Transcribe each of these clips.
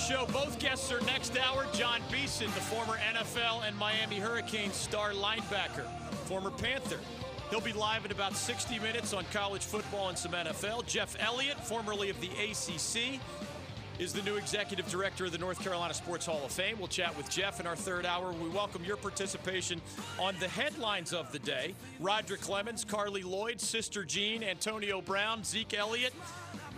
Show. Both guests are next hour. Jon Beason, the former NFL and Miami Hurricanes star linebacker, former Panther. He'll be live in about 60 minutes on college football and some NFL. Jeff Elliott, formerly of the ACC, is the new executive director of the North Carolina Sports Hall of Fame. We'll chat with Jeff in our third hour. We welcome your participation on the headlines of the day. Roderick Clemens, Carli Lloyd, Sister Jean, Antonio Brown, Zeke Elliott,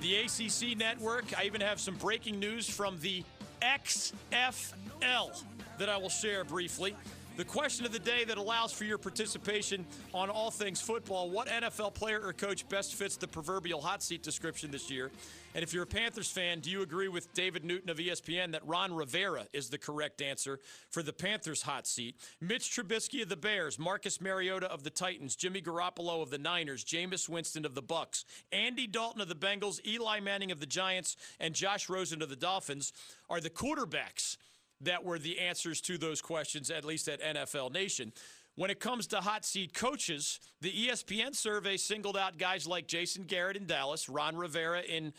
the ACC network. I even have some breaking news from the XFL that I will share briefly. The question of the day that allows for your participation on all things football what NFL player or coach best fits the proverbial hot seat description this year? And if you're a Panthers fan, do you agree with David Newton of ESPN that Ron Rivera is the correct answer for the Panthers hot seat? Mitch Trubisky of the Bears, Marcus Mariota of the Titans, Jimmy Garoppolo of the Niners, Jameis Winston of the Bucs, Andy Dalton of the Bengals, Eli Manning of the Giants, and Josh Rosen of the Dolphins are the quarterbacks that were the answers to those questions, at least at NFL Nation. When it comes to hot seat coaches, the ESPN survey singled out guys like Jason Garrett in Dallas, Ron Rivera in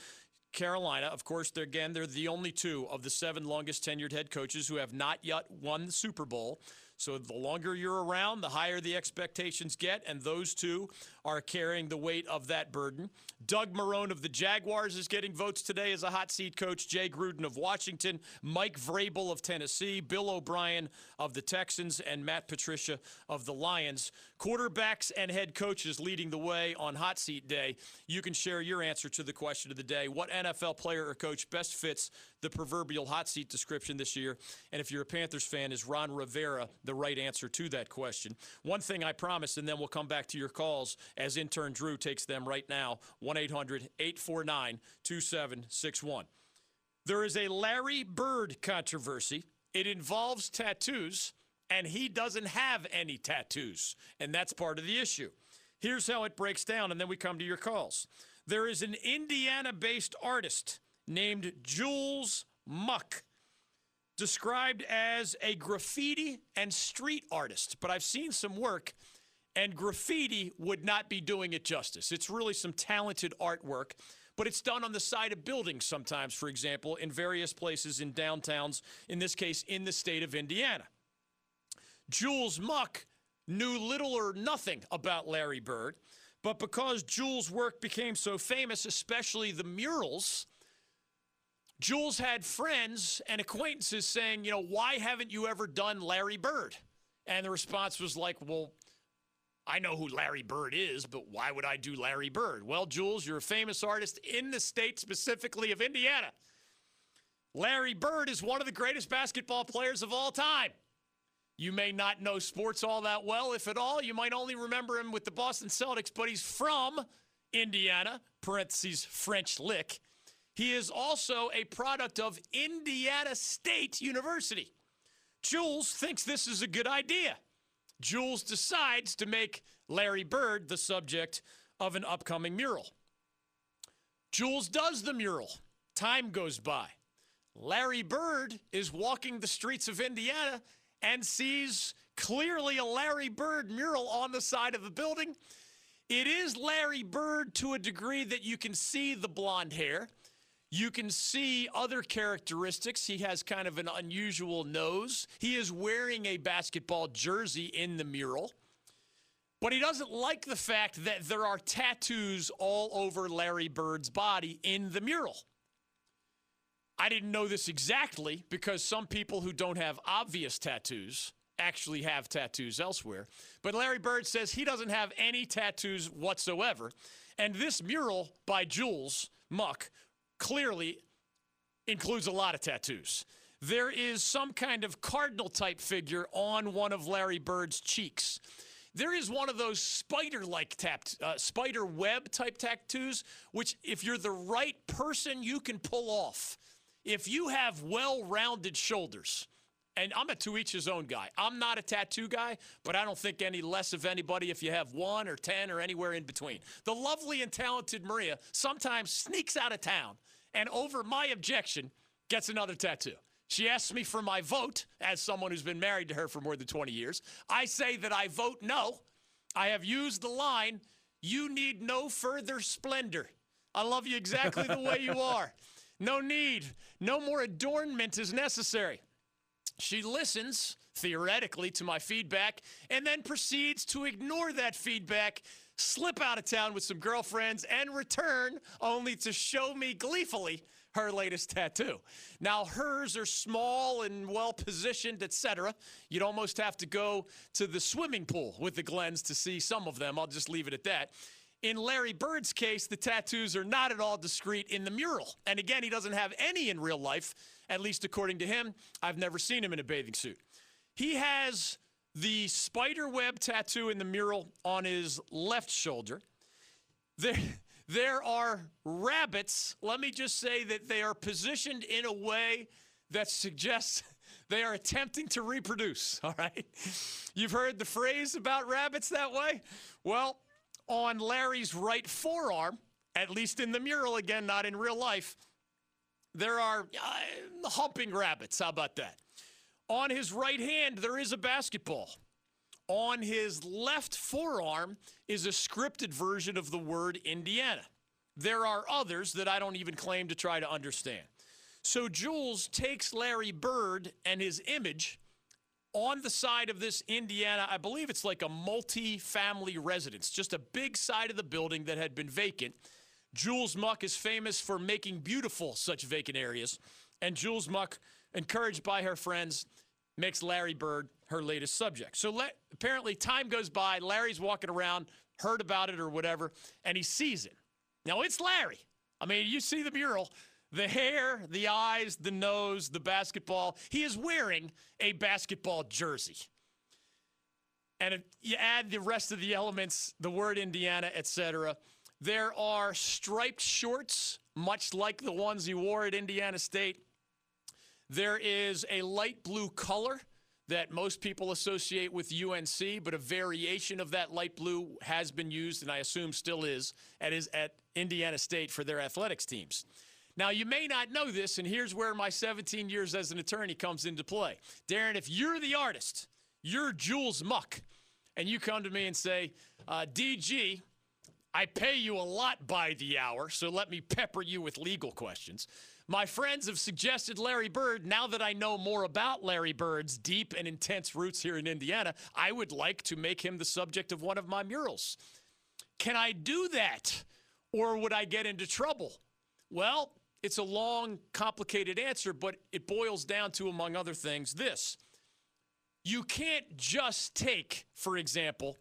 Carolina. Of course, they're, again, they're the only two of the seven longest tenured head coaches who have not yet won the Super Bowl. So the longer you're around, the higher the expectations get, and those two are carrying the weight of that burden. Doug Marrone of the Jaguars is getting votes today as a hot seat coach. Jay Gruden of Washington, Mike Vrabel of Tennessee, Bill O'Brien of the Texans, and Matt Patricia of the Lions. Quarterbacks and head coaches leading the way on hot seat day. You can share your answer to the question of the day. What NFL player or coach best fits the proverbial hot seat description this year? And if you're a Panthers fan, is Ron Rivera the right answer to that question? One thing I promise, and then we'll come back to your calls as intern Drew takes them right now 1 800 849 2761. There is a Larry Bird controversy. It involves tattoos, and he doesn't have any tattoos, and that's part of the issue. Here's how it breaks down, and then we come to your calls. There is an Indiana based artist named Jules Muck, described as a graffiti and street artist, but I've seen some work and graffiti would not be doing it justice. It's really some talented artwork, but it's done on the side of buildings sometimes, for example, in various places in downtowns, in this case, in the state of Indiana. Jules Muck knew little or nothing about Larry Bird, but because Jules' work became so famous, especially the murals, Jules had friends and acquaintances saying, you know, why haven't you ever done Larry Bird? And the response was like, well, I know who Larry Bird is, but why would I do Larry Bird? Well, Jules, you're a famous artist in the state specifically of Indiana. Larry Bird is one of the greatest basketball players of all time. You may not know sports all that well, if at all. You might only remember him with the Boston Celtics, but he's from Indiana, parentheses, French Lick. He is also a product of Indiana State University. Jules thinks this is a good idea. Jules decides to make Larry Bird the subject of an upcoming mural. Jules does the mural. Time goes by. Larry Bird is walking the streets of Indiana and sees clearly a Larry Bird mural on the side of the building. It is Larry Bird to a degree that you can see the blonde hair. You can see other characteristics. He has kind of an unusual nose. He is wearing a basketball jersey in the mural. But he doesn't like the fact that there are tattoos all over Larry Bird's body in the mural. I didn't know this exactly because some people who don't have obvious tattoos actually have tattoos elsewhere. But Larry Bird says he doesn't have any tattoos whatsoever. And this mural by Jules Muck clearly includes a lot of tattoos. There is some kind of cardinal type figure on one of Larry Bird's cheeks. There is one of those spider like uh, spider web type tattoos, which, if you're the right person, you can pull off. If you have well rounded shoulders, and I'm a to each his own guy. I'm not a tattoo guy, but I don't think any less of anybody if you have one or 10 or anywhere in between. The lovely and talented Maria sometimes sneaks out of town and over my objection gets another tattoo. She asks me for my vote as someone who's been married to her for more than 20 years. I say that I vote no. I have used the line, you need no further splendor. I love you exactly the way you are. No need. No more adornment is necessary. She listens, theoretically, to my feedback and then proceeds to ignore that feedback, slip out of town with some girlfriends, and return only to show me gleefully her latest tattoo. Now, hers are small and well positioned, etc. You'd almost have to go to the swimming pool with the Glenns to see some of them. I'll just leave it at that. In Larry Bird's case, the tattoos are not at all discreet in the mural. And again, he doesn't have any in real life, at least according to him. I've never seen him in a bathing suit. He has the spider web tattoo in the mural on his left shoulder. There, there are rabbits. Let me just say that they are positioned in a way that suggests they are attempting to reproduce. All right. You've heard the phrase about rabbits that way? Well, on Larry's right forearm, at least in the mural, again, not in real life, there are uh, humping rabbits. How about that? On his right hand, there is a basketball. On his left forearm is a scripted version of the word Indiana. There are others that I don't even claim to try to understand. So Jules takes Larry Bird and his image on the side of this Indiana, I believe it's like a multi family residence, just a big side of the building that had been vacant. Jules Muck is famous for making beautiful such vacant areas. And Jules Muck, encouraged by her friends, makes Larry Bird her latest subject. So le- apparently, time goes by. Larry's walking around, heard about it or whatever, and he sees it. Now, it's Larry. I mean, you see the mural the hair, the eyes, the nose, the basketball. He is wearing a basketball jersey. And if you add the rest of the elements, the word Indiana, etc., there are striped shorts, much like the ones he wore at Indiana State. There is a light blue color that most people associate with UNC, but a variation of that light blue has been used, and I assume still is, at, is at Indiana State for their athletics teams. Now, you may not know this, and here's where my 17 years as an attorney comes into play. Darren, if you're the artist, you're Jules Muck, and you come to me and say, uh, DG, I pay you a lot by the hour, so let me pepper you with legal questions. My friends have suggested Larry Bird. Now that I know more about Larry Bird's deep and intense roots here in Indiana, I would like to make him the subject of one of my murals. Can I do that? Or would I get into trouble? Well, it's a long, complicated answer, but it boils down to, among other things, this. You can't just take, for example,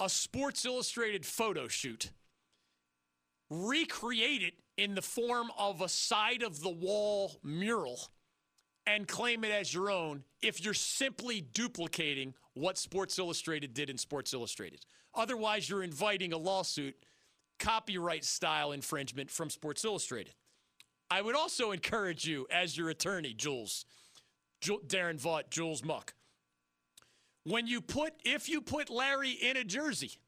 a Sports Illustrated photo shoot, recreate it in the form of a side of the wall mural, and claim it as your own if you're simply duplicating what Sports Illustrated did in Sports Illustrated. Otherwise, you're inviting a lawsuit, copyright style infringement from Sports Illustrated. I would also encourage you, as your attorney, Jules, Darren Vaught, Jules Muck, when you put, if you put Larry in a jersey,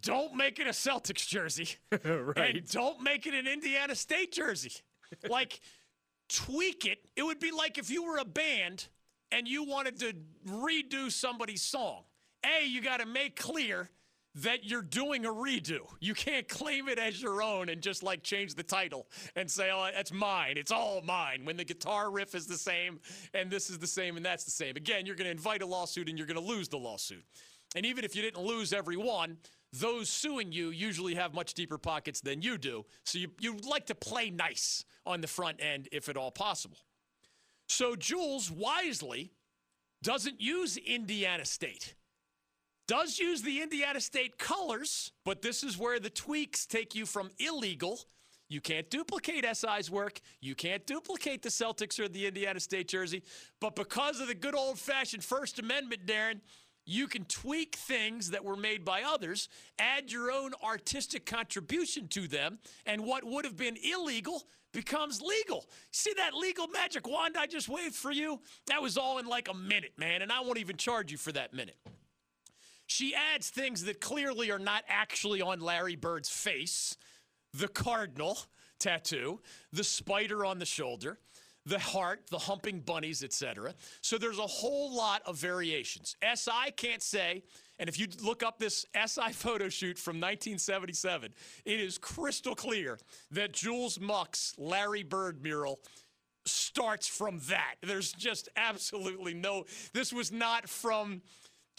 don't make it a Celtics jersey. right. And don't make it an Indiana State jersey. like, tweak it. It would be like if you were a band and you wanted to redo somebody's song. A, you got to make clear that you're doing a redo. You can't claim it as your own and just like change the title and say, oh, that's mine. It's all mine. When the guitar riff is the same and this is the same and that's the same. Again, you're going to invite a lawsuit and you're going to lose the lawsuit. And even if you didn't lose every one, those suing you usually have much deeper pockets than you do. So you, you like to play nice on the front end if at all possible. So Jules wisely doesn't use Indiana State does use the Indiana State colors, but this is where the tweaks take you from illegal. You can't duplicate SI's work. You can't duplicate the Celtics or the Indiana State jersey. But because of the good old fashioned First Amendment, Darren, you can tweak things that were made by others, add your own artistic contribution to them, and what would have been illegal becomes legal. See that legal magic wand I just waved for you? That was all in like a minute, man, and I won't even charge you for that minute. She adds things that clearly are not actually on Larry Bird's face the cardinal tattoo, the spider on the shoulder, the heart, the humping bunnies, etc. So there's a whole lot of variations. SI can't say, And if you look up this SI photo shoot from 1977, it is crystal clear that Jules Muck's Larry Bird mural starts from that. There's just absolutely no, this was not from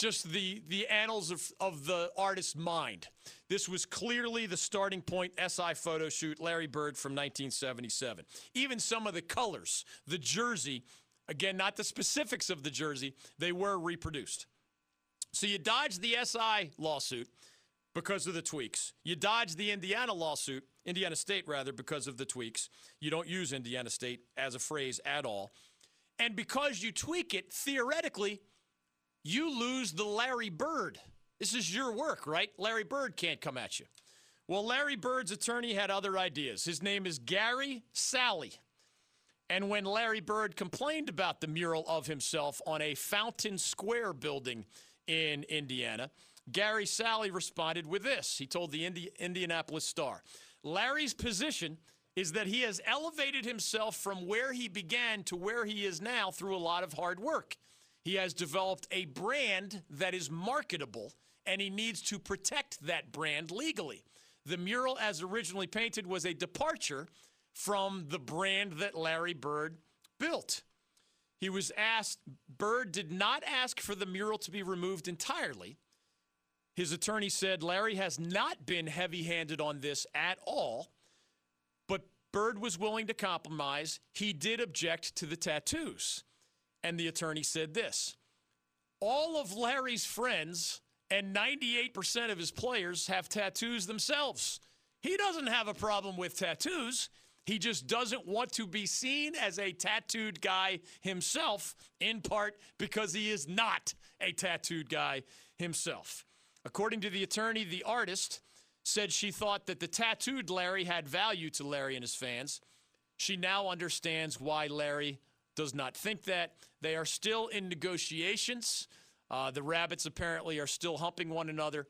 just the the annals of, of the artist's mind. This was clearly the starting point SI photo shoot, Larry Bird from 1977. Even some of the colors, the jersey, again, not the specifics of the jersey, they were reproduced. So you dodged the SI lawsuit because of the tweaks. You dodged the Indiana lawsuit, Indiana State rather, because of the tweaks. You don't use Indiana State as a phrase at all. And because you tweak it, theoretically, you lose the Larry Bird. This is your work, right? Larry Bird can't come at you. Well, Larry Bird's attorney had other ideas. His name is Gary Sallee. And when Larry Bird complained about the mural of himself on a Fountain Square building in Indiana, Gary Sallee responded with this. He told the Indi- Indianapolis Star Larry's position is that he has elevated himself from where he began to where he is now through a lot of hard work. He has developed a brand that is marketable, and he needs to protect that brand legally. The mural, as originally painted, was a departure from the brand that Larry Bird built. He was asked, Bird did not ask for the mural to be removed entirely. His attorney said Larry has not been heavy handed on this at all, but Bird was willing to compromise. He did object to the tattoos. And the attorney said this All of Larry's friends and 98% of his players have tattoos themselves. He doesn't have a problem with tattoos. He just doesn't want to be seen as a tattooed guy himself, in part because he is not a tattooed guy himself. According to the attorney, the artist said she thought that the tattooed Larry had value to Larry and his fans. She now understands why Larry does not think that. They are still in negotiations. Uh, the Rabbits apparently are still humping one another.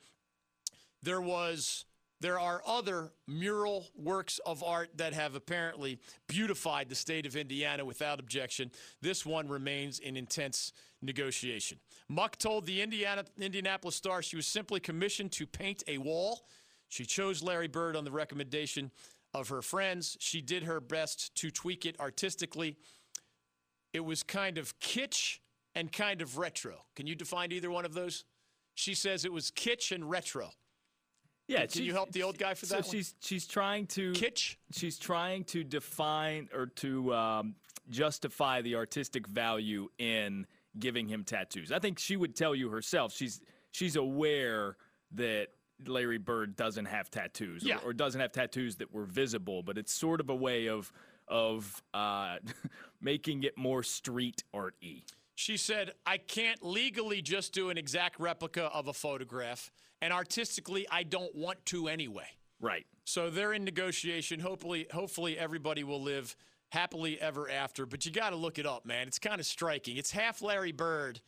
There was. There are other mural works of art that have apparently beautified the state of Indiana without objection. This one remains in intense negotiation. Muck told the Indiana, Indianapolis Star she was simply commissioned to paint a wall. She chose Larry Bird on the recommendation of her friends. She did her best to tweak it artistically it was kind of kitsch and kind of retro. Can you define either one of those? She says it was kitsch and retro. Yeah, can you help the old guy for so that? So she's she's trying to kitsch. She's trying to define or to um, justify the artistic value in giving him tattoos. I think she would tell you herself. She's she's aware that Larry Bird doesn't have tattoos yeah. or, or doesn't have tattoos that were visible, but it's sort of a way of of uh, making it more street arty. She said, I can't legally just do an exact replica of a photograph, and artistically, I don't want to anyway. Right. So they're in negotiation. Hopefully, hopefully everybody will live happily ever after. But you got to look it up, man. It's kind of striking. It's half Larry Bird,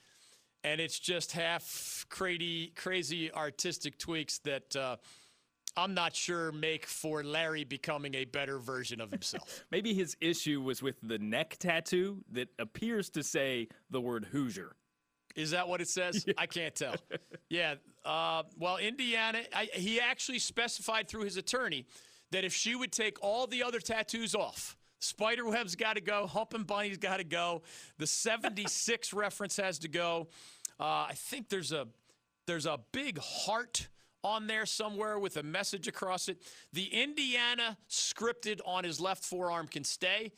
and it's just half crazy, crazy artistic tweaks that. Uh, I'm not sure make for Larry becoming a better version of himself. Maybe his issue was with the neck tattoo that appears to say the word Hoosier. Is that what it says? Yeah. I can't tell. yeah. Uh, well, Indiana, I, he actually specified through his attorney that if she would take all the other tattoos off, Spiderweb's got to go, Humpin' Bunny's got to go, the 76 reference has to go. Uh, I think there's a there's a big heart on there somewhere with a message across it. The Indiana scripted on his left forearm can stay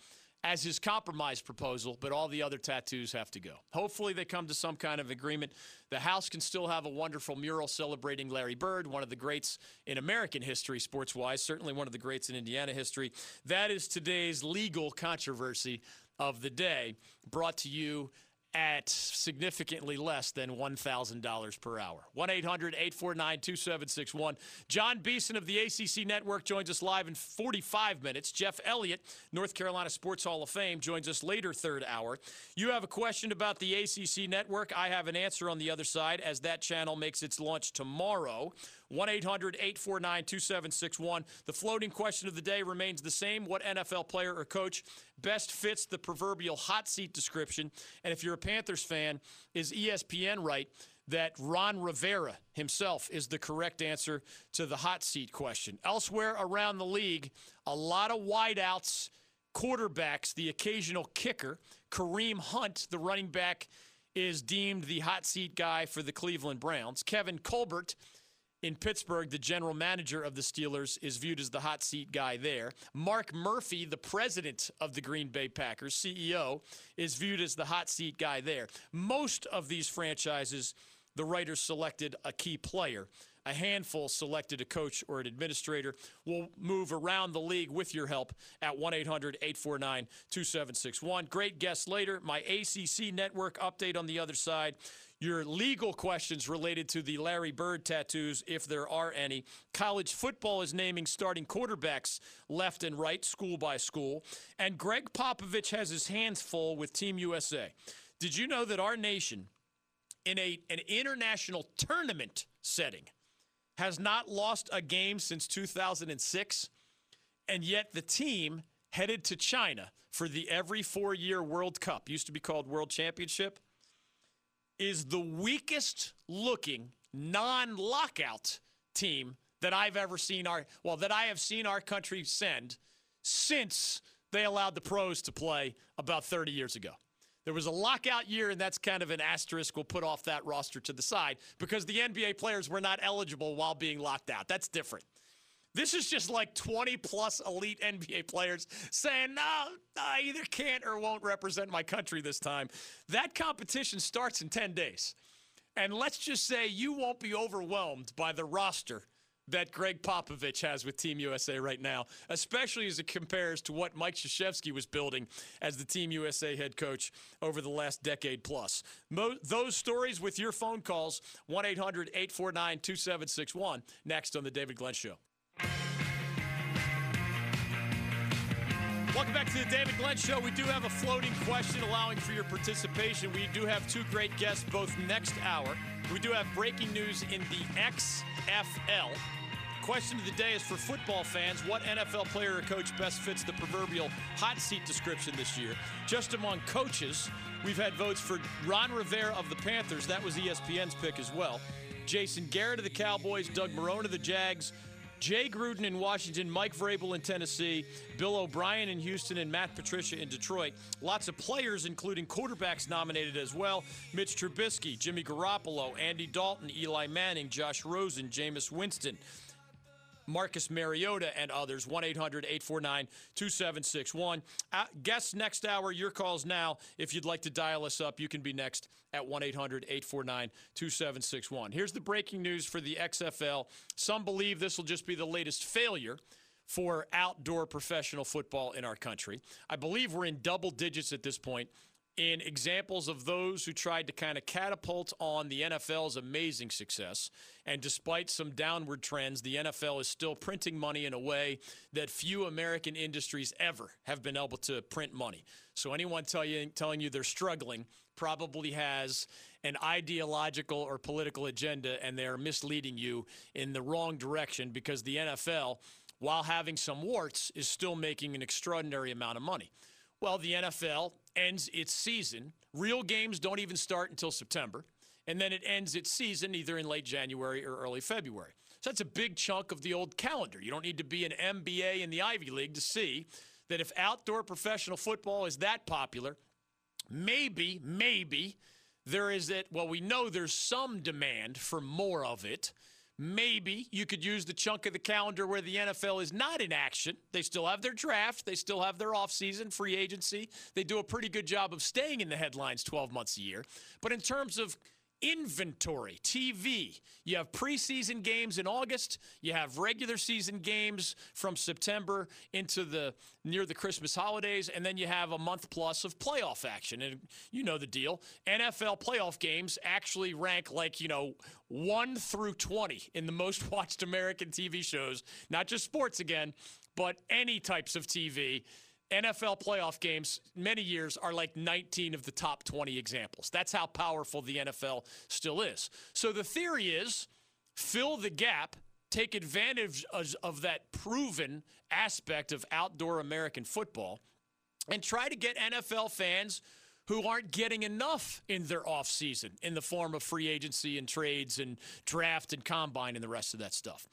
as his compromise proposal, but all the other tattoos have to go. Hopefully, they come to some kind of agreement. The House can still have a wonderful mural celebrating Larry Bird, one of the greats in American history, sports wise, certainly one of the greats in Indiana history. That is today's legal controversy of the day, brought to you at significantly less than $1,000 per hour. 1 800 849 2761. Jon Beason of the ACC Network joins us live in 45 minutes. Jeff Elliott, North Carolina Sports Hall of Fame, joins us later, third hour. You have a question about the ACC Network. I have an answer on the other side as that channel makes its launch tomorrow. 1 800 849 2761. The floating question of the day remains the same. What NFL player or coach best fits the proverbial hot seat description? And if you're a Panthers fan, is ESPN right that Ron Rivera himself is the correct answer to the hot seat question. Elsewhere around the league, a lot of wideouts, quarterbacks, the occasional kicker. Kareem Hunt, the running back, is deemed the hot seat guy for the Cleveland Browns. Kevin Colbert in Pittsburgh, the general manager of the Steelers, is viewed as the hot seat guy there. Mark Murphy, the president of the Green Bay Packers, CEO, is viewed as the hot seat guy there. Most of these franchises, the writers selected a key player. A handful selected a coach or an administrator. We'll move around the league with your help at 1 800 849 2761. Great guests later. My ACC network update on the other side your legal questions related to the Larry Bird tattoos, if there are any. College football is naming starting quarterbacks left and right, school by school. And Gregg Popovich has his hands full with Team USA. Did you know that our nation, in a, an international tournament setting, has not lost a game since 2006? And yet the team headed to China for the every four year World Cup, used to be called World Championship is the weakest looking non lockout team that I've ever seen our well that I have seen our country send since they allowed the pros to play about 30 years ago. There was a lockout year, and that's kind of an asterisk. We'll put off that roster to the side because the NBA players were not eligible while being locked out. That's different. This is just like 20 plus elite NBA players saying, no, I either can't or won't represent my country this time. That competition starts in 10 days. And let's just say you won't be overwhelmed by the roster that Gregg Popovich has with Team USA right now, especially as it compares to what Mike Krzyzewski was building as the Team USA head coach over the last decade plus. Mo- those stories with your phone calls, 1 800 849 2761, next on The David Glenn Show. Welcome back to the David Glenn Show. We do have a floating question allowing for your participation. We do have two great guests both next hour. We do have breaking news in the XFL. Question of the day is for football fans what NFL player or coach best fits the proverbial hot seat description this year? Just among coaches, we've had votes for Ron Rivera of the Panthers. That was ESPN's pick as well. Jason Garrett of the Cowboys, Doug Marrone of the Jags, Jay Gruden in Washington, Mike Vrabel in Tennessee, Bill O'Brien in Houston, and Matt Patricia in Detroit. Lots of players, including quarterbacks, nominated as well. Mitch Trubisky, Jimmy Garoppolo, Andy Dalton, Eli Manning, Josh Rosen, Jameis Winston. Marcus Mariota, and others. 1 800 849 2761. Uh, guests next hour. Your calls now. If you'd like to dial us up, you can be next at 1 800 849 2761. Here's the breaking news for the XFL. Some believe this will just be the latest failure for outdoor professional football in our country. I believe we're in double digits at this point in examples of those who tried to kind of catapult on the NFL's amazing success. And despite some downward trends, the NFL is still printing money in a way that few American industries ever have been able to print money. So anyone tell you, telling you they're struggling probably has an ideological or political agenda and they're misleading you in the wrong direction because the NFL, while having some warts, is still making an extraordinary amount of money. Well, the NFL ends its season. Real games don't even start until September. And then it ends its season either in late January or early February. So that's a big chunk of the old calendar. You don't need to be an MBA in the Ivy League to see that if outdoor professional football is that popular, maybe, maybe there is that, well, we know there's some demand for more of it. Maybe you could use the chunk of the calendar where the NFL is not in action. They still have their draft, they still have their offseason, free agency. They do a pretty good job of staying in the headlines 12 months a year. But in terms of inventory, TV. You have preseason games in August. You have regular season games from September into the near the Christmas holidays, and then you have a month plus of playoff action. And you know the deal. NFL playoff games actually rank like, you know, 1 through 20 in the most watched American TV shows, not just sports again, but any types of TV. NFL playoff games, many years, are like 19 of the top 20 examples. That's how powerful the NFL still is. So the theory is fill the gap, take advantage of, that proven aspect of outdoor American football, and try to get NFL fans who aren't getting enough in their offseason in the form of free agency and trades and draft and combine and the rest of that stuff.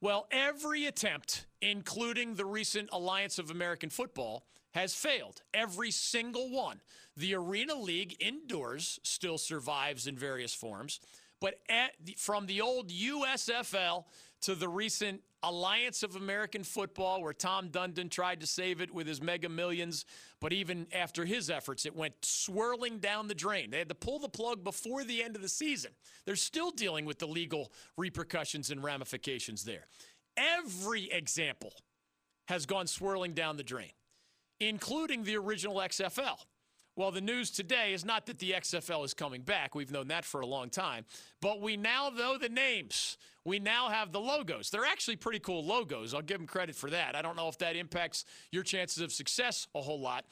Well, every attempt, including the recent Alliance of American Football, has failed. Every single one. The Arena League indoors still survives in various forms, but the, from the old USFL to the recent Alliance of American Football, where Tom Dundon tried to save it with his mega millions. But even after his efforts, it went swirling down the drain. They had to pull the plug before the end of the season. They're still dealing with the legal repercussions and ramifications there. Every example has gone swirling down the drain, including the original XFL. Well, the news today is not that the XFL is coming back. We've known that for a long time. But we now know the names. We now have the logos. They're actually pretty cool logos. I'll give them credit for that. I don't know if that impacts your chances of success a whole lot.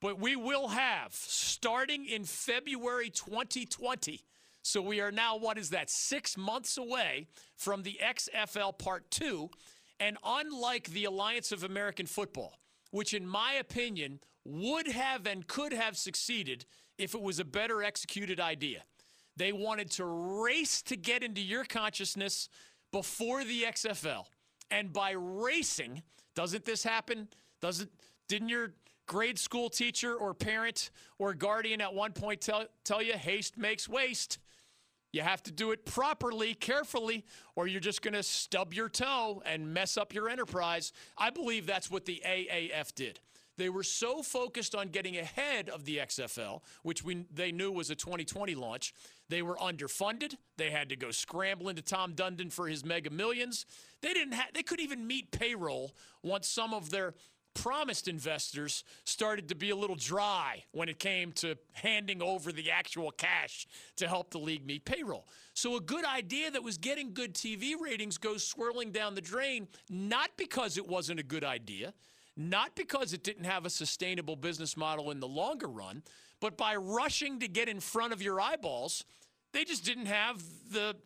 But we will have, starting in February 2020, so we are now, what is that, six months away from the XFL Part 2. And unlike the Alliance of American Football, which, in my opinion, would have and could have succeeded if it was a better executed idea. They wanted to race to get into your consciousness before the XFL. And by racing, doesn't this happen? Doesn't didn't your grade school teacher or parent or guardian at one point tell, tell you haste makes waste? You have to do it properly, carefully, or you're just going to stub your toe and mess up your enterprise. I believe that's what the AAF did. They were so focused on getting ahead of the XFL, which we, they knew was a 2020 launch. They were underfunded. They had to go scrambling to Tom Dundon for his mega millions. They didn't have, they couldn't even meet payroll once some of their promised investors started to be a little dry when it came to handing over the actual cash to help the league meet payroll. So, a good idea that was getting good TV ratings goes swirling down the drain, not because it wasn't a good idea, not because it didn't have a sustainable business model in the longer run, but by rushing to get in front of your eyeballs, they just didn't have the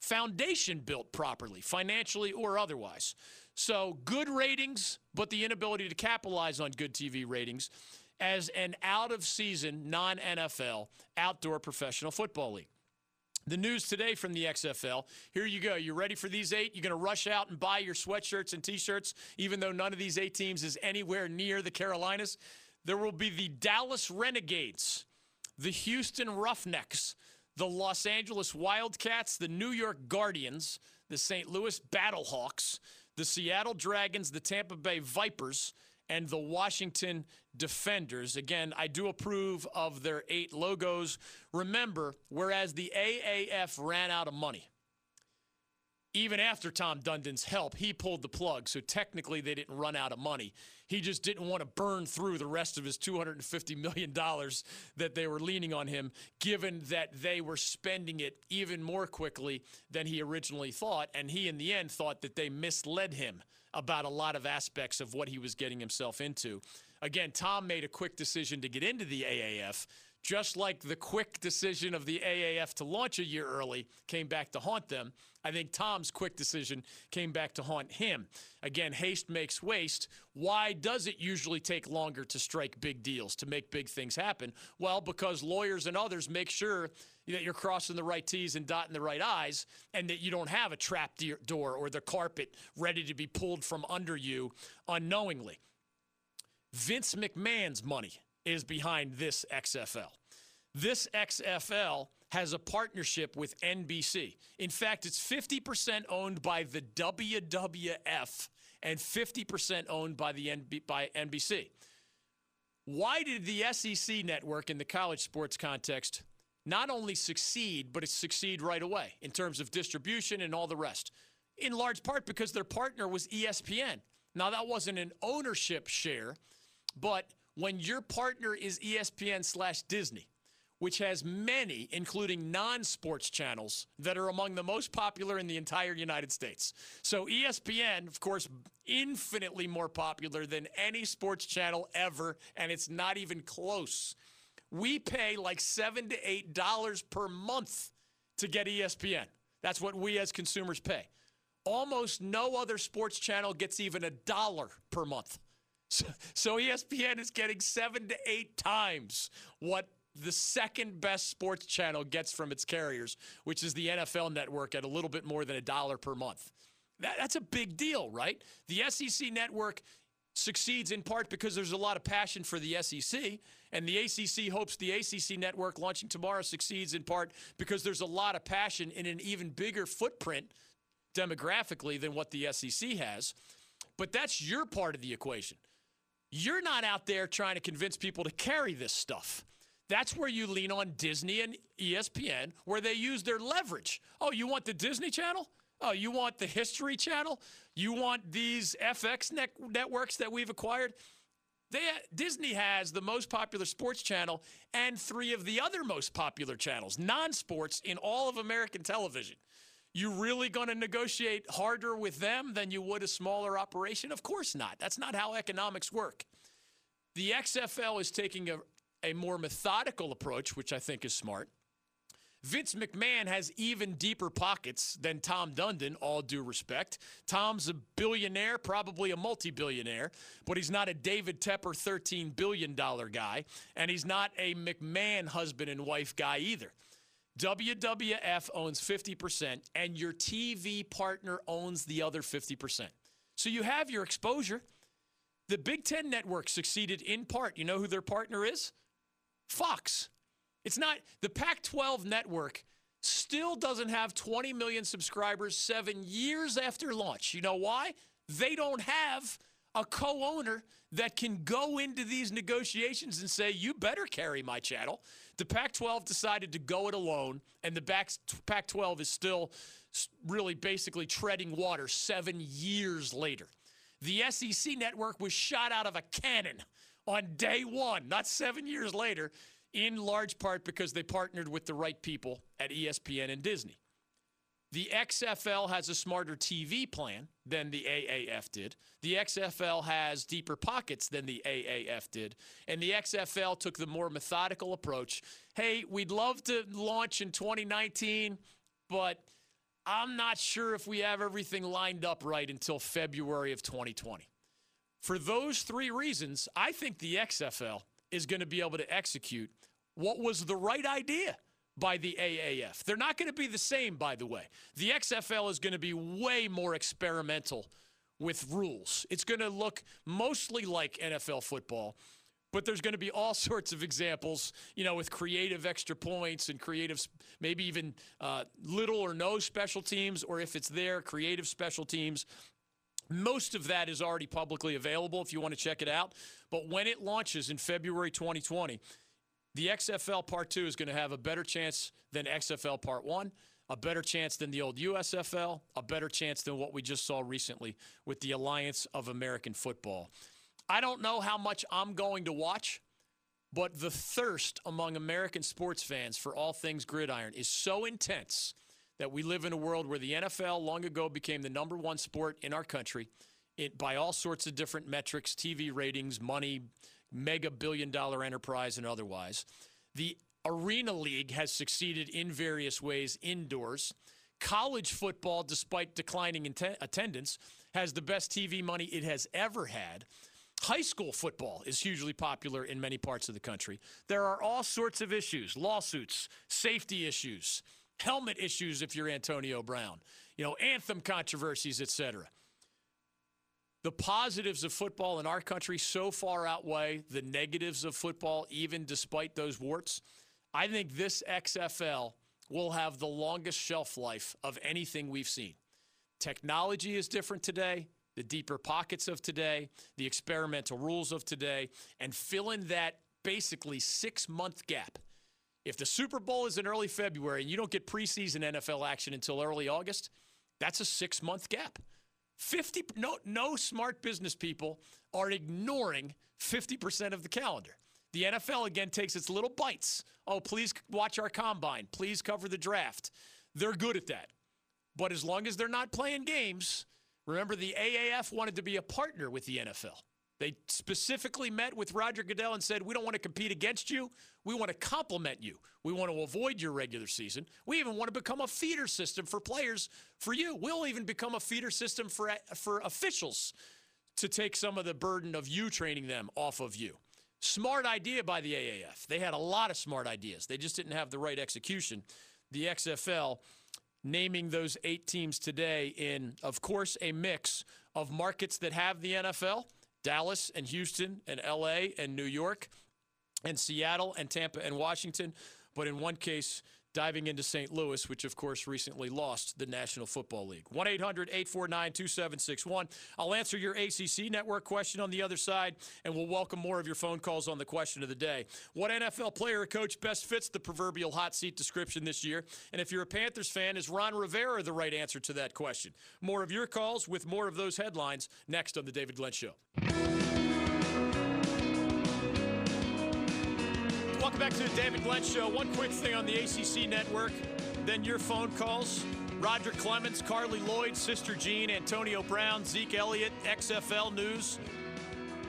foundation built properly, financially or otherwise. So, good ratings, but the inability to capitalize on good TV ratings as an out of season, non NFL, outdoor professional football league. The news today from the XFL. Here you go. You ready for these eight? You're going to rush out and buy your sweatshirts and t shirts, even though none of these eight teams is anywhere near the Carolinas. There will be the Dallas Renegades, the Houston Roughnecks, the Los Angeles Wildcats, the New York Guardians, the St. Louis Battlehawks, the Seattle Dragons, the Tampa Bay Vipers, and the Washington Defenders. Again, I do approve of their eight logos. Remember, whereas the AAF ran out of money, even after Tom Dundon's help, he pulled the plug. So technically, they didn't run out of money. He just didn't want to burn through the rest of his $250 million that they were leaning on him, given that they were spending it even more quickly than he originally thought. And he, in the end, thought that they misled him about a lot of aspects of what he was getting himself into. Again, Tom made a quick decision to get into the AAF, just like the quick decision of the AAF to launch a year early came back to haunt them. I think Tom's quick decision came back to haunt him. Again, haste makes waste. Why does it usually take longer to strike big deals, to make big things happen? Well, because lawyers and others make sure that you're crossing the right T's and dotting the right I's, and that you don't have a trap door or the carpet ready to be pulled from under you unknowingly. Vince McMahon's money is behind this XFL. This XFL has a partnership with NBC. In fact, it's 50% owned by the WWF and 50% owned by the NB- by NBC. Why did the SEC network in the college sports context not only succeed, but succeed right away in terms of distribution and all the rest. In large part because their partner was ESPN. Now, that wasn't an ownership share, but when your partner is ESPN slash Disney, which has many, including non sports channels, that are among the most popular in the entire United States. So, ESPN, of course, infinitely more popular than any sports channel ever, and it's not even close we pay like seven to eight dollars per month to get ESPN. That's what we as consumers pay. Almost no other sports channel gets even a dollar per month. So, so ESPN is getting seven to eight times what the second best sports channel gets from its carriers, which is the NFL network at a little bit more than a dollar per month. That, that's a big deal, right? The SEC network succeeds in part because there's a lot of passion for the SEC, and the ACC hopes the ACC network launching tomorrow succeeds in part because there's a lot of passion in an even bigger footprint demographically than what the SEC has. But that's your part of the equation. You're not out there trying to convince people to carry this stuff. That's where you lean on Disney and ESPN, where they use their leverage. Oh, you want the Disney Channel? Oh, you want the History Channel? You want these FX net- networks that we've acquired? They, Disney has the most popular sports channel and three of the other most popular channels, non sports, in all of American television. You really going to negotiate harder with them than you would a smaller operation? Of course not. That's not how economics work. The XFL is taking a, a more methodical approach, which I think is smart. Vince McMahon has even deeper pockets than Tom Dundon, all due respect. Tom's a billionaire, probably a multi billionaire, but he's not a David Tepper $13 billion guy, and he's not a McMahon husband and wife guy either. WWF owns 50%, and your TV partner owns the other 50%. So you have your exposure. The Big Ten Network succeeded in part. You know who their partner is? Fox. It's not the Pac 12 network still doesn't have 20 million subscribers seven years after launch. You know why? They don't have a co owner that can go into these negotiations and say, you better carry my channel. The Pac 12 decided to go it alone, and the Pac 12 is still really basically treading water seven years later. The SEC network was shot out of a cannon on day one, not seven years later in large part because they partnered with the right people at ESPN and Disney. The XFL has a smarter TV plan than the AAF did. The XFL has deeper pockets than the AAF did. And the XFL took the more methodical approach. Hey, we'd love to launch in 2019, but I'm not sure if we have everything lined up right until February of 2020. For those three reasons, I think the XFL is going to be able to execute what was the right idea by the AAF. They're not going to be the same, by the way. The XFL is going to be way more experimental with rules. It's going to look mostly like NFL football, but there's going to be all sorts of examples, you know, with creative extra points and creative, maybe even uh, little or no special teams, or if it's there, creative special teams. Most of that is already publicly available if you want to check it out. But when it launches in February 2020, the XFL Part 2 is going to have a better chance than XFL Part 1, a better chance than the old USFL, a better chance than what we just saw recently with the Alliance of American Football. I don't know how much I'm going to watch, but the thirst among American sports fans for all things gridiron is so intense that we live in a world where the NFL long ago became the number one sport in our country it, by all sorts of different metrics TV ratings, money, mega billion dollar enterprise and otherwise. The Arena League has succeeded in various ways indoors. College football, despite declining in attendance, has the best TV money it has ever had. High school football is hugely popular in many parts of the country. There are all sorts of issues lawsuits, safety issues, helmet issues if you're Antonio Brown, you know, anthem controversies, etc. The positives of football in our country so far outweigh the negatives of football, even despite those warts. I think this XFL will have the longest shelf life of anything we've seen. Technology is different today, the deeper pockets of today, the experimental rules of today, and fill in that basically six month gap. If the Super Bowl is in early February and you don't get preseason NFL action until early August, that's a six month gap. 50 no no smart business people are ignoring 50% of the calendar. The NFL again takes its little bites. Oh, please watch our combine. Please cover the draft. They're good at that. But as long as they're not playing games, remember the AAF wanted to be a partner with the NFL. They specifically met with Roger Goodell and said, We don't want to compete against you. We want to complement you. We want to avoid your regular season. We even want to become a feeder system for players for you. We'll even become a feeder system for, for officials to take some of the burden of you training them off of you. Smart idea by the AAF. They had a lot of smart ideas. They just didn't have the right execution. The XFL naming those eight teams today in, of course, a mix of markets that have the NFL Dallas and Houston and LA and New York and Seattle and Tampa and Washington. But in one case, diving into St. Louis, which of course recently lost the National Football League. 1 800 849 2761. I'll answer your ACC network question on the other side, and we'll welcome more of your phone calls on the question of the day. What NFL player or coach best fits the proverbial hot seat description this year? And if you're a Panthers fan, is Ron Rivera the right answer to that question? More of your calls with more of those headlines next on The David Glenn Show. Welcome back to the David Glenn Show. One quick thing on the ACC network, then your phone calls. Roger Clemens, Carli Lloyd, Sister Jean, Antonio Brown, Zeke Elliott, XFL News.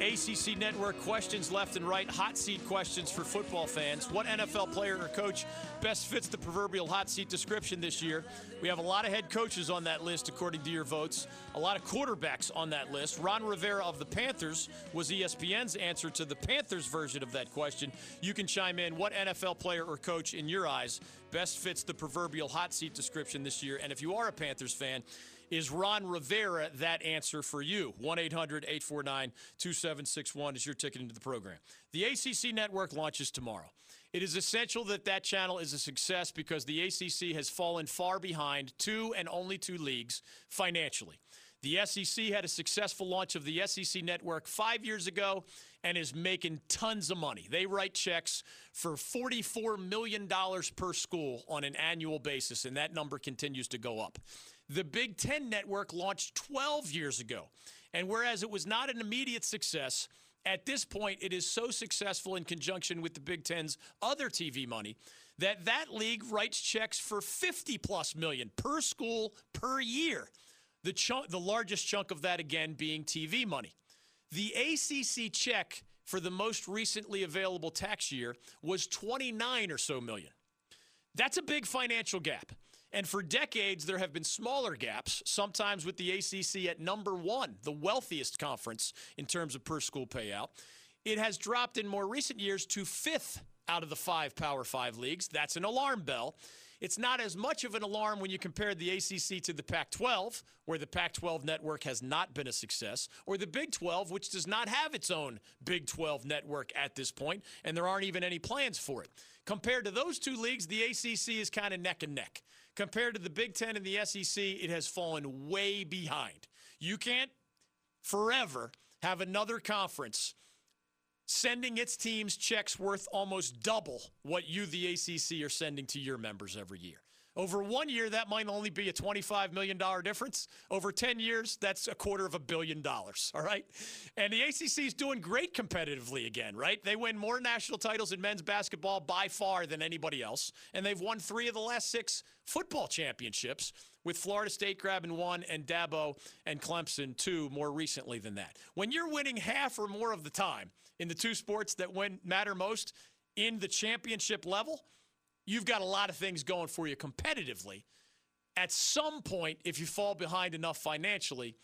ACC Network questions left and right, hot seat questions for football fans. What NFL player or coach best fits the proverbial hot seat description this year? We have a lot of head coaches on that list, according to your votes, a lot of quarterbacks on that list. Ron Rivera of the Panthers was ESPN's answer to the Panthers version of that question. You can chime in. What NFL player or coach, in your eyes, best fits the proverbial hot seat description this year? And if you are a Panthers fan, is Ron Rivera that answer for you? 1 800 849 2761 is your ticket into the program. The ACC network launches tomorrow. It is essential that that channel is a success because the ACC has fallen far behind two and only two leagues financially. The SEC had a successful launch of the SEC network five years ago and is making tons of money. They write checks for $44 million per school on an annual basis, and that number continues to go up. The Big Ten network launched 12 years ago. And whereas it was not an immediate success, at this point it is so successful in conjunction with the Big Ten's other TV money that that league writes checks for 50 plus million per school per year. The chunk, the largest chunk of that again being TV money. The ACC check for the most recently available tax year was 29 or so million. That's a big financial gap. And for decades, there have been smaller gaps, sometimes with the ACC at number one, the wealthiest conference in terms of per school payout. It has dropped in more recent years to fifth out of the five Power Five leagues. That's an alarm bell. It's not as much of an alarm when you compare the ACC to the Pac 12, where the Pac 12 network has not been a success, or the Big 12, which does not have its own Big 12 network at this point, and there aren't even any plans for it. Compared to those two leagues, the ACC is kind of neck and neck. Compared to the Big Ten and the SEC, it has fallen way behind. You can't forever have another conference sending its teams checks worth almost double what you, the ACC, are sending to your members every year. Over one year, that might only be a $25 million difference. Over 10 years, that's a quarter of a billion dollars, all right? And the ACC is doing great competitively again, right? They win more national titles in men's basketball by far than anybody else. And they've won three of the last six football championships, with Florida State grabbing one and Dabo and Clemson two more recently than that. When you're winning half or more of the time in the two sports that win, matter most in the championship level, you've got a lot of things going for you competitively. At some point, if you fall behind enough financially,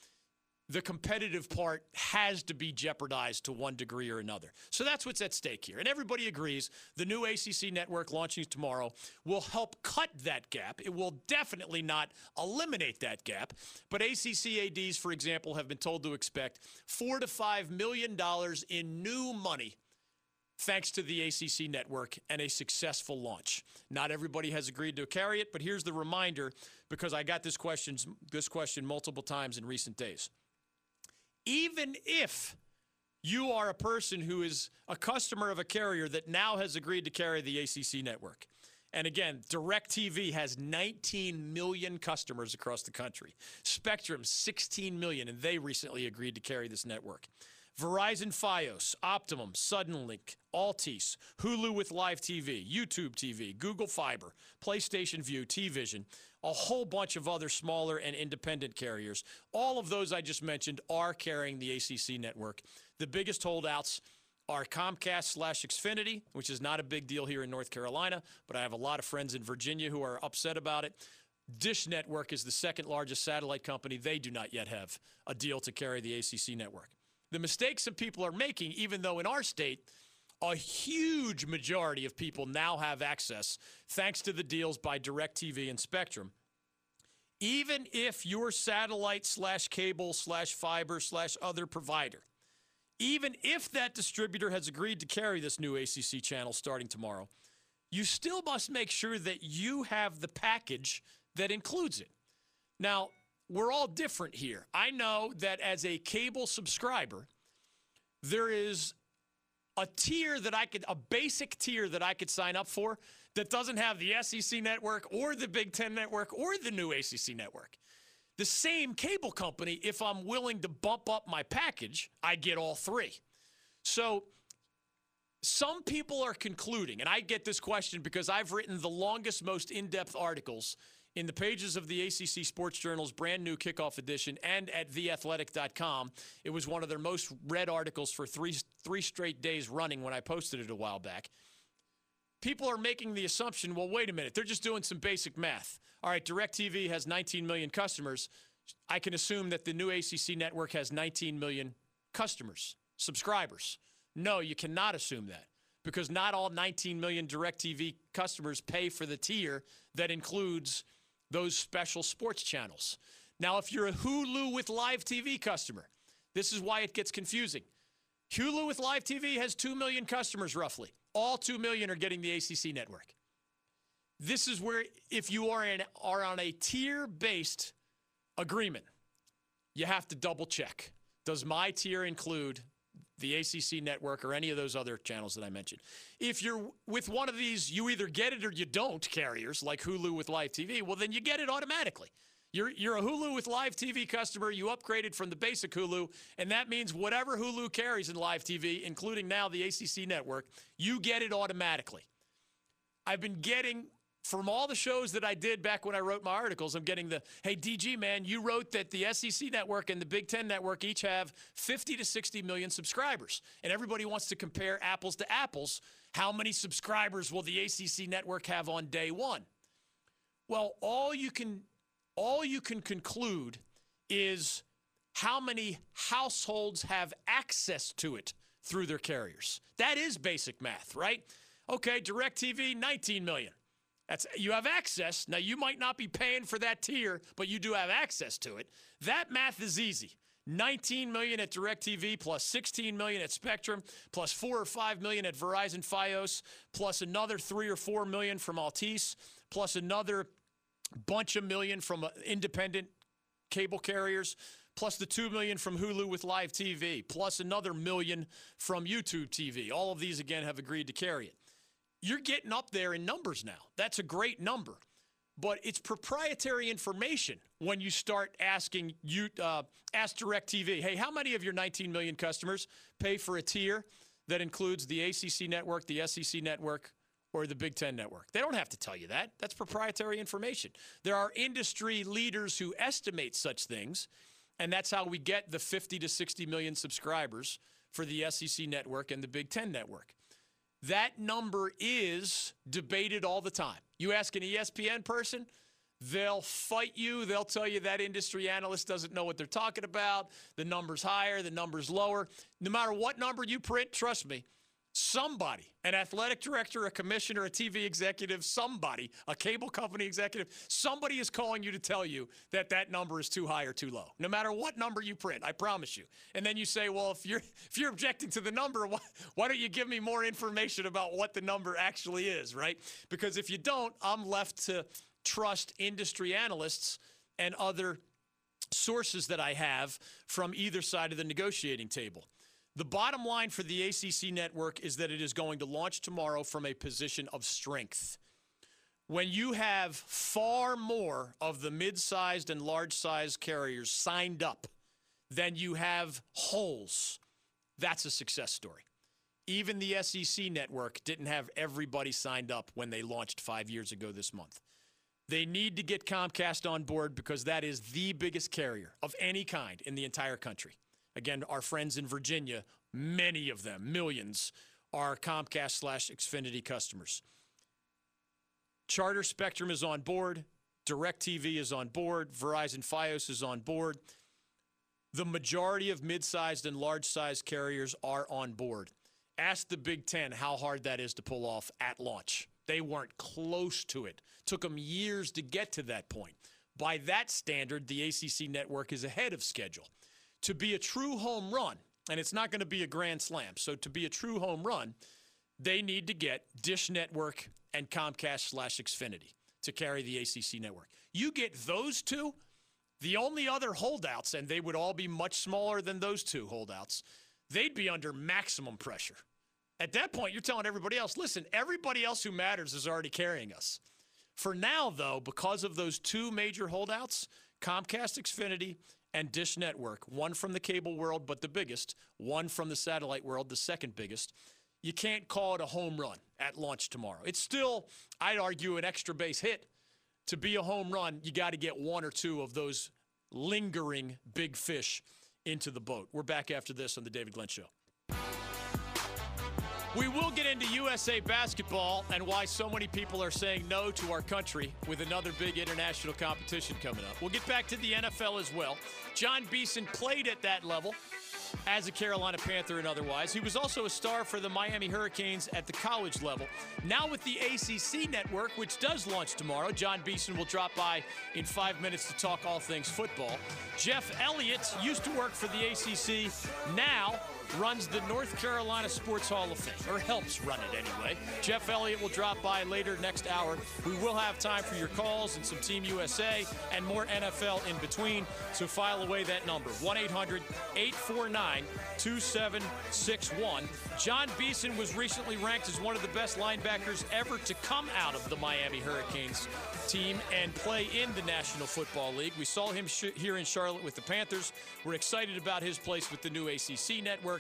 the competitive part has to be jeopardized to one degree or another. So that's what's at stake here. And everybody agrees the new ACC network launching tomorrow will help cut that gap. It will definitely not eliminate that gap. But ACC ADs, for example, have been told to expect four to five million dollars in new money thanks to the ACC network and a successful launch. Not everybody has agreed to carry it, but here's the reminder because I got this question, this question multiple times in recent days. Even if you are a person who is a customer of a carrier that now has agreed to carry the ACC network, and again, DirecTV has 19 million customers across the country. Spectrum, 16 million, and they recently agreed to carry this network. Verizon Fios, Optimum, Suddenlink, Altice, Hulu with Live TV, YouTube TV, Google Fiber, PlayStation Vue, TVision, a whole bunch of other smaller and independent carriers. All of those I just mentioned are carrying the ACC network. The biggest holdouts are Comcast slash Xfinity, which is not a big deal here in North Carolina, but I have a lot of friends in Virginia who are upset about it. Dish Network is the second largest satellite company. They do not yet have a deal to carry the ACC network. The mistakes some people are making, even though in our state, a huge majority of people now have access thanks to the deals by DirecTV and Spectrum. Even if your satellite slash cable slash fiber slash other provider, even if that distributor has agreed to carry this new ACC channel starting tomorrow, you still must make sure that you have the package that includes it. Now, we're all different here. I know that as a cable subscriber, there is a tier that I could, a basic tier that I could sign up for that doesn't have the SEC network or the Big Ten network or the new ACC network. The same cable company, if I'm willing to bump up my package, I get all three. So some people are concluding, and I get this question because I've written the longest, most in depth articles in the pages of the ACC Sports Journal's brand new kickoff edition and at theathletic.com. It was one of their most read articles for three, three straight days running when I posted it a while back. People are making the assumption well, wait a minute, they're just doing some basic math. All right, DirecTV has 19 million customers. I can assume that the new ACC network has 19 million customers, subscribers. No, you cannot assume that because not all 19 million DirecTV customers pay for the tier that includes those special sports channels. Now, if you're a Hulu with live TV customer, this is why it gets confusing. Hulu with live TV has 2 million customers roughly. All 2 million are getting the ACC network. This is where, if you are, in, are on a tier based agreement, you have to double check. Does my tier include the ACC network or any of those other channels that I mentioned. If you're with one of these, you either get it or you don't carriers like Hulu with live TV, well, then you get it automatically. You're, you're a Hulu with live TV customer. You upgraded from the basic Hulu, and that means whatever Hulu carries in live TV, including now the ACC network, you get it automatically. I've been getting from all the shows that I did back when I wrote my articles, I'm getting the hey, DG, man, you wrote that the SEC network and the Big Ten network each have 50 to 60 million subscribers. And everybody wants to compare apples to apples. How many subscribers will the ACC network have on day one? Well, all you can all you can conclude is how many households have access to it through their carriers. That is basic math, right? Okay, DirecTV, 19 million. That's you have access. Now you might not be paying for that tier, but you do have access to it. That math is easy. 19 million at DirecTV plus 16 million at Spectrum plus 4 or 5 million at Verizon Fios plus another 3 or 4 million from Altice plus another bunch of million from uh, independent cable carriers plus the 2 million from Hulu with live TV plus another million from YouTube TV. All of these again have agreed to carry it you're getting up there in numbers now. That's a great number. But it's proprietary information when you start asking you uh, ask DirecTV, hey, how many of your 19 million customers pay for a tier that includes the ACC network, the SEC network, or the Big Ten network? They don't have to tell you that. That's proprietary information. There are industry leaders who estimate such things, and that's how we get the 50 to 60 million subscribers for the SEC network and the Big Ten network. That number is debated all the time. You ask an ESPN person, they'll fight you. They'll tell you that industry analyst doesn't know what they're talking about. The number's higher, the number's lower. No matter what number you print, trust me, somebody, an athletic director, a commissioner, a TV executive, somebody, a cable company executive, somebody is calling you to tell you that that number is too high or too low. No matter what number you print, I promise you. And then you say, "Well, if you're if you're objecting to the number, why, why don't you give me more information about what the number actually is, right? Because if you don't, I'm left to trust industry analysts and other sources that I have from either side of the negotiating table. The bottom line for the ACC network is that it is going to launch tomorrow from a position of strength. When you have far more of the mid sized and large sized carriers signed up than you have holes, that's a success story. Even the SEC network didn't have everybody signed up when they launched five years ago this month. They need to get Comcast on board because that is the biggest carrier of any kind in the entire country. Again, our friends in Virginia, many of them, millions, are Comcast slash Xfinity customers. Charter Spectrum is on board. DirecTV is on board. Verizon Fios is on board. The majority of mid sized and large sized carriers are on board. Ask the Big Ten how hard that is to pull off at launch. They weren't close to it. Took them years to get to that point. By that standard, the ACC network is ahead of schedule. To be a true home run, and it's not going to be a grand slam, so to be a true home run, they need to get Dish Network and Comcast slash Xfinity to carry the ACC network. You get those two, the only other holdouts, and they would all be much smaller than those two holdouts, they'd be under maximum pressure. At that point, you're telling everybody else, listen, everybody else who matters is already carrying us. For now, though, because of those two major holdouts, Comcast Xfinity and Dish Network, one from the cable world, but the biggest, one from the satellite world, the second biggest, you can't call it a home run at launch tomorrow. It's still, I'd argue, an extra base hit. To be a home run, you got to get one or two of those lingering big fish into the boat. We're back after this on The David Glenn Show. We will get into USA basketball and why so many people are saying no to our country with another big international competition coming up. We'll get back to the NFL as well. Jon Beason played at that level as a Carolina Panther and otherwise. He was also a star for the Miami Hurricanes at the college level. Now with the ACC network, which does launch tomorrow, Jon Beason will drop by in five minutes to talk all things football. Jeff Elliott used to work for the ACC. Now runs the North Carolina Sports Hall of Fame, or helps run it anyway. Jeff Elliott will drop by later next hour. We will have time for your calls and some Team USA and more NFL in between. So file away that number 1 800 849 2761. Jon Beason was recently ranked as one of the best linebackers ever to come out of the Miami Hurricanes team and play in the National Football League. We saw him here in Charlotte with the Panthers. We're excited about his place with the new ACC network.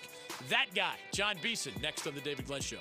That guy, Jon Beason, next on The David Glenn Show.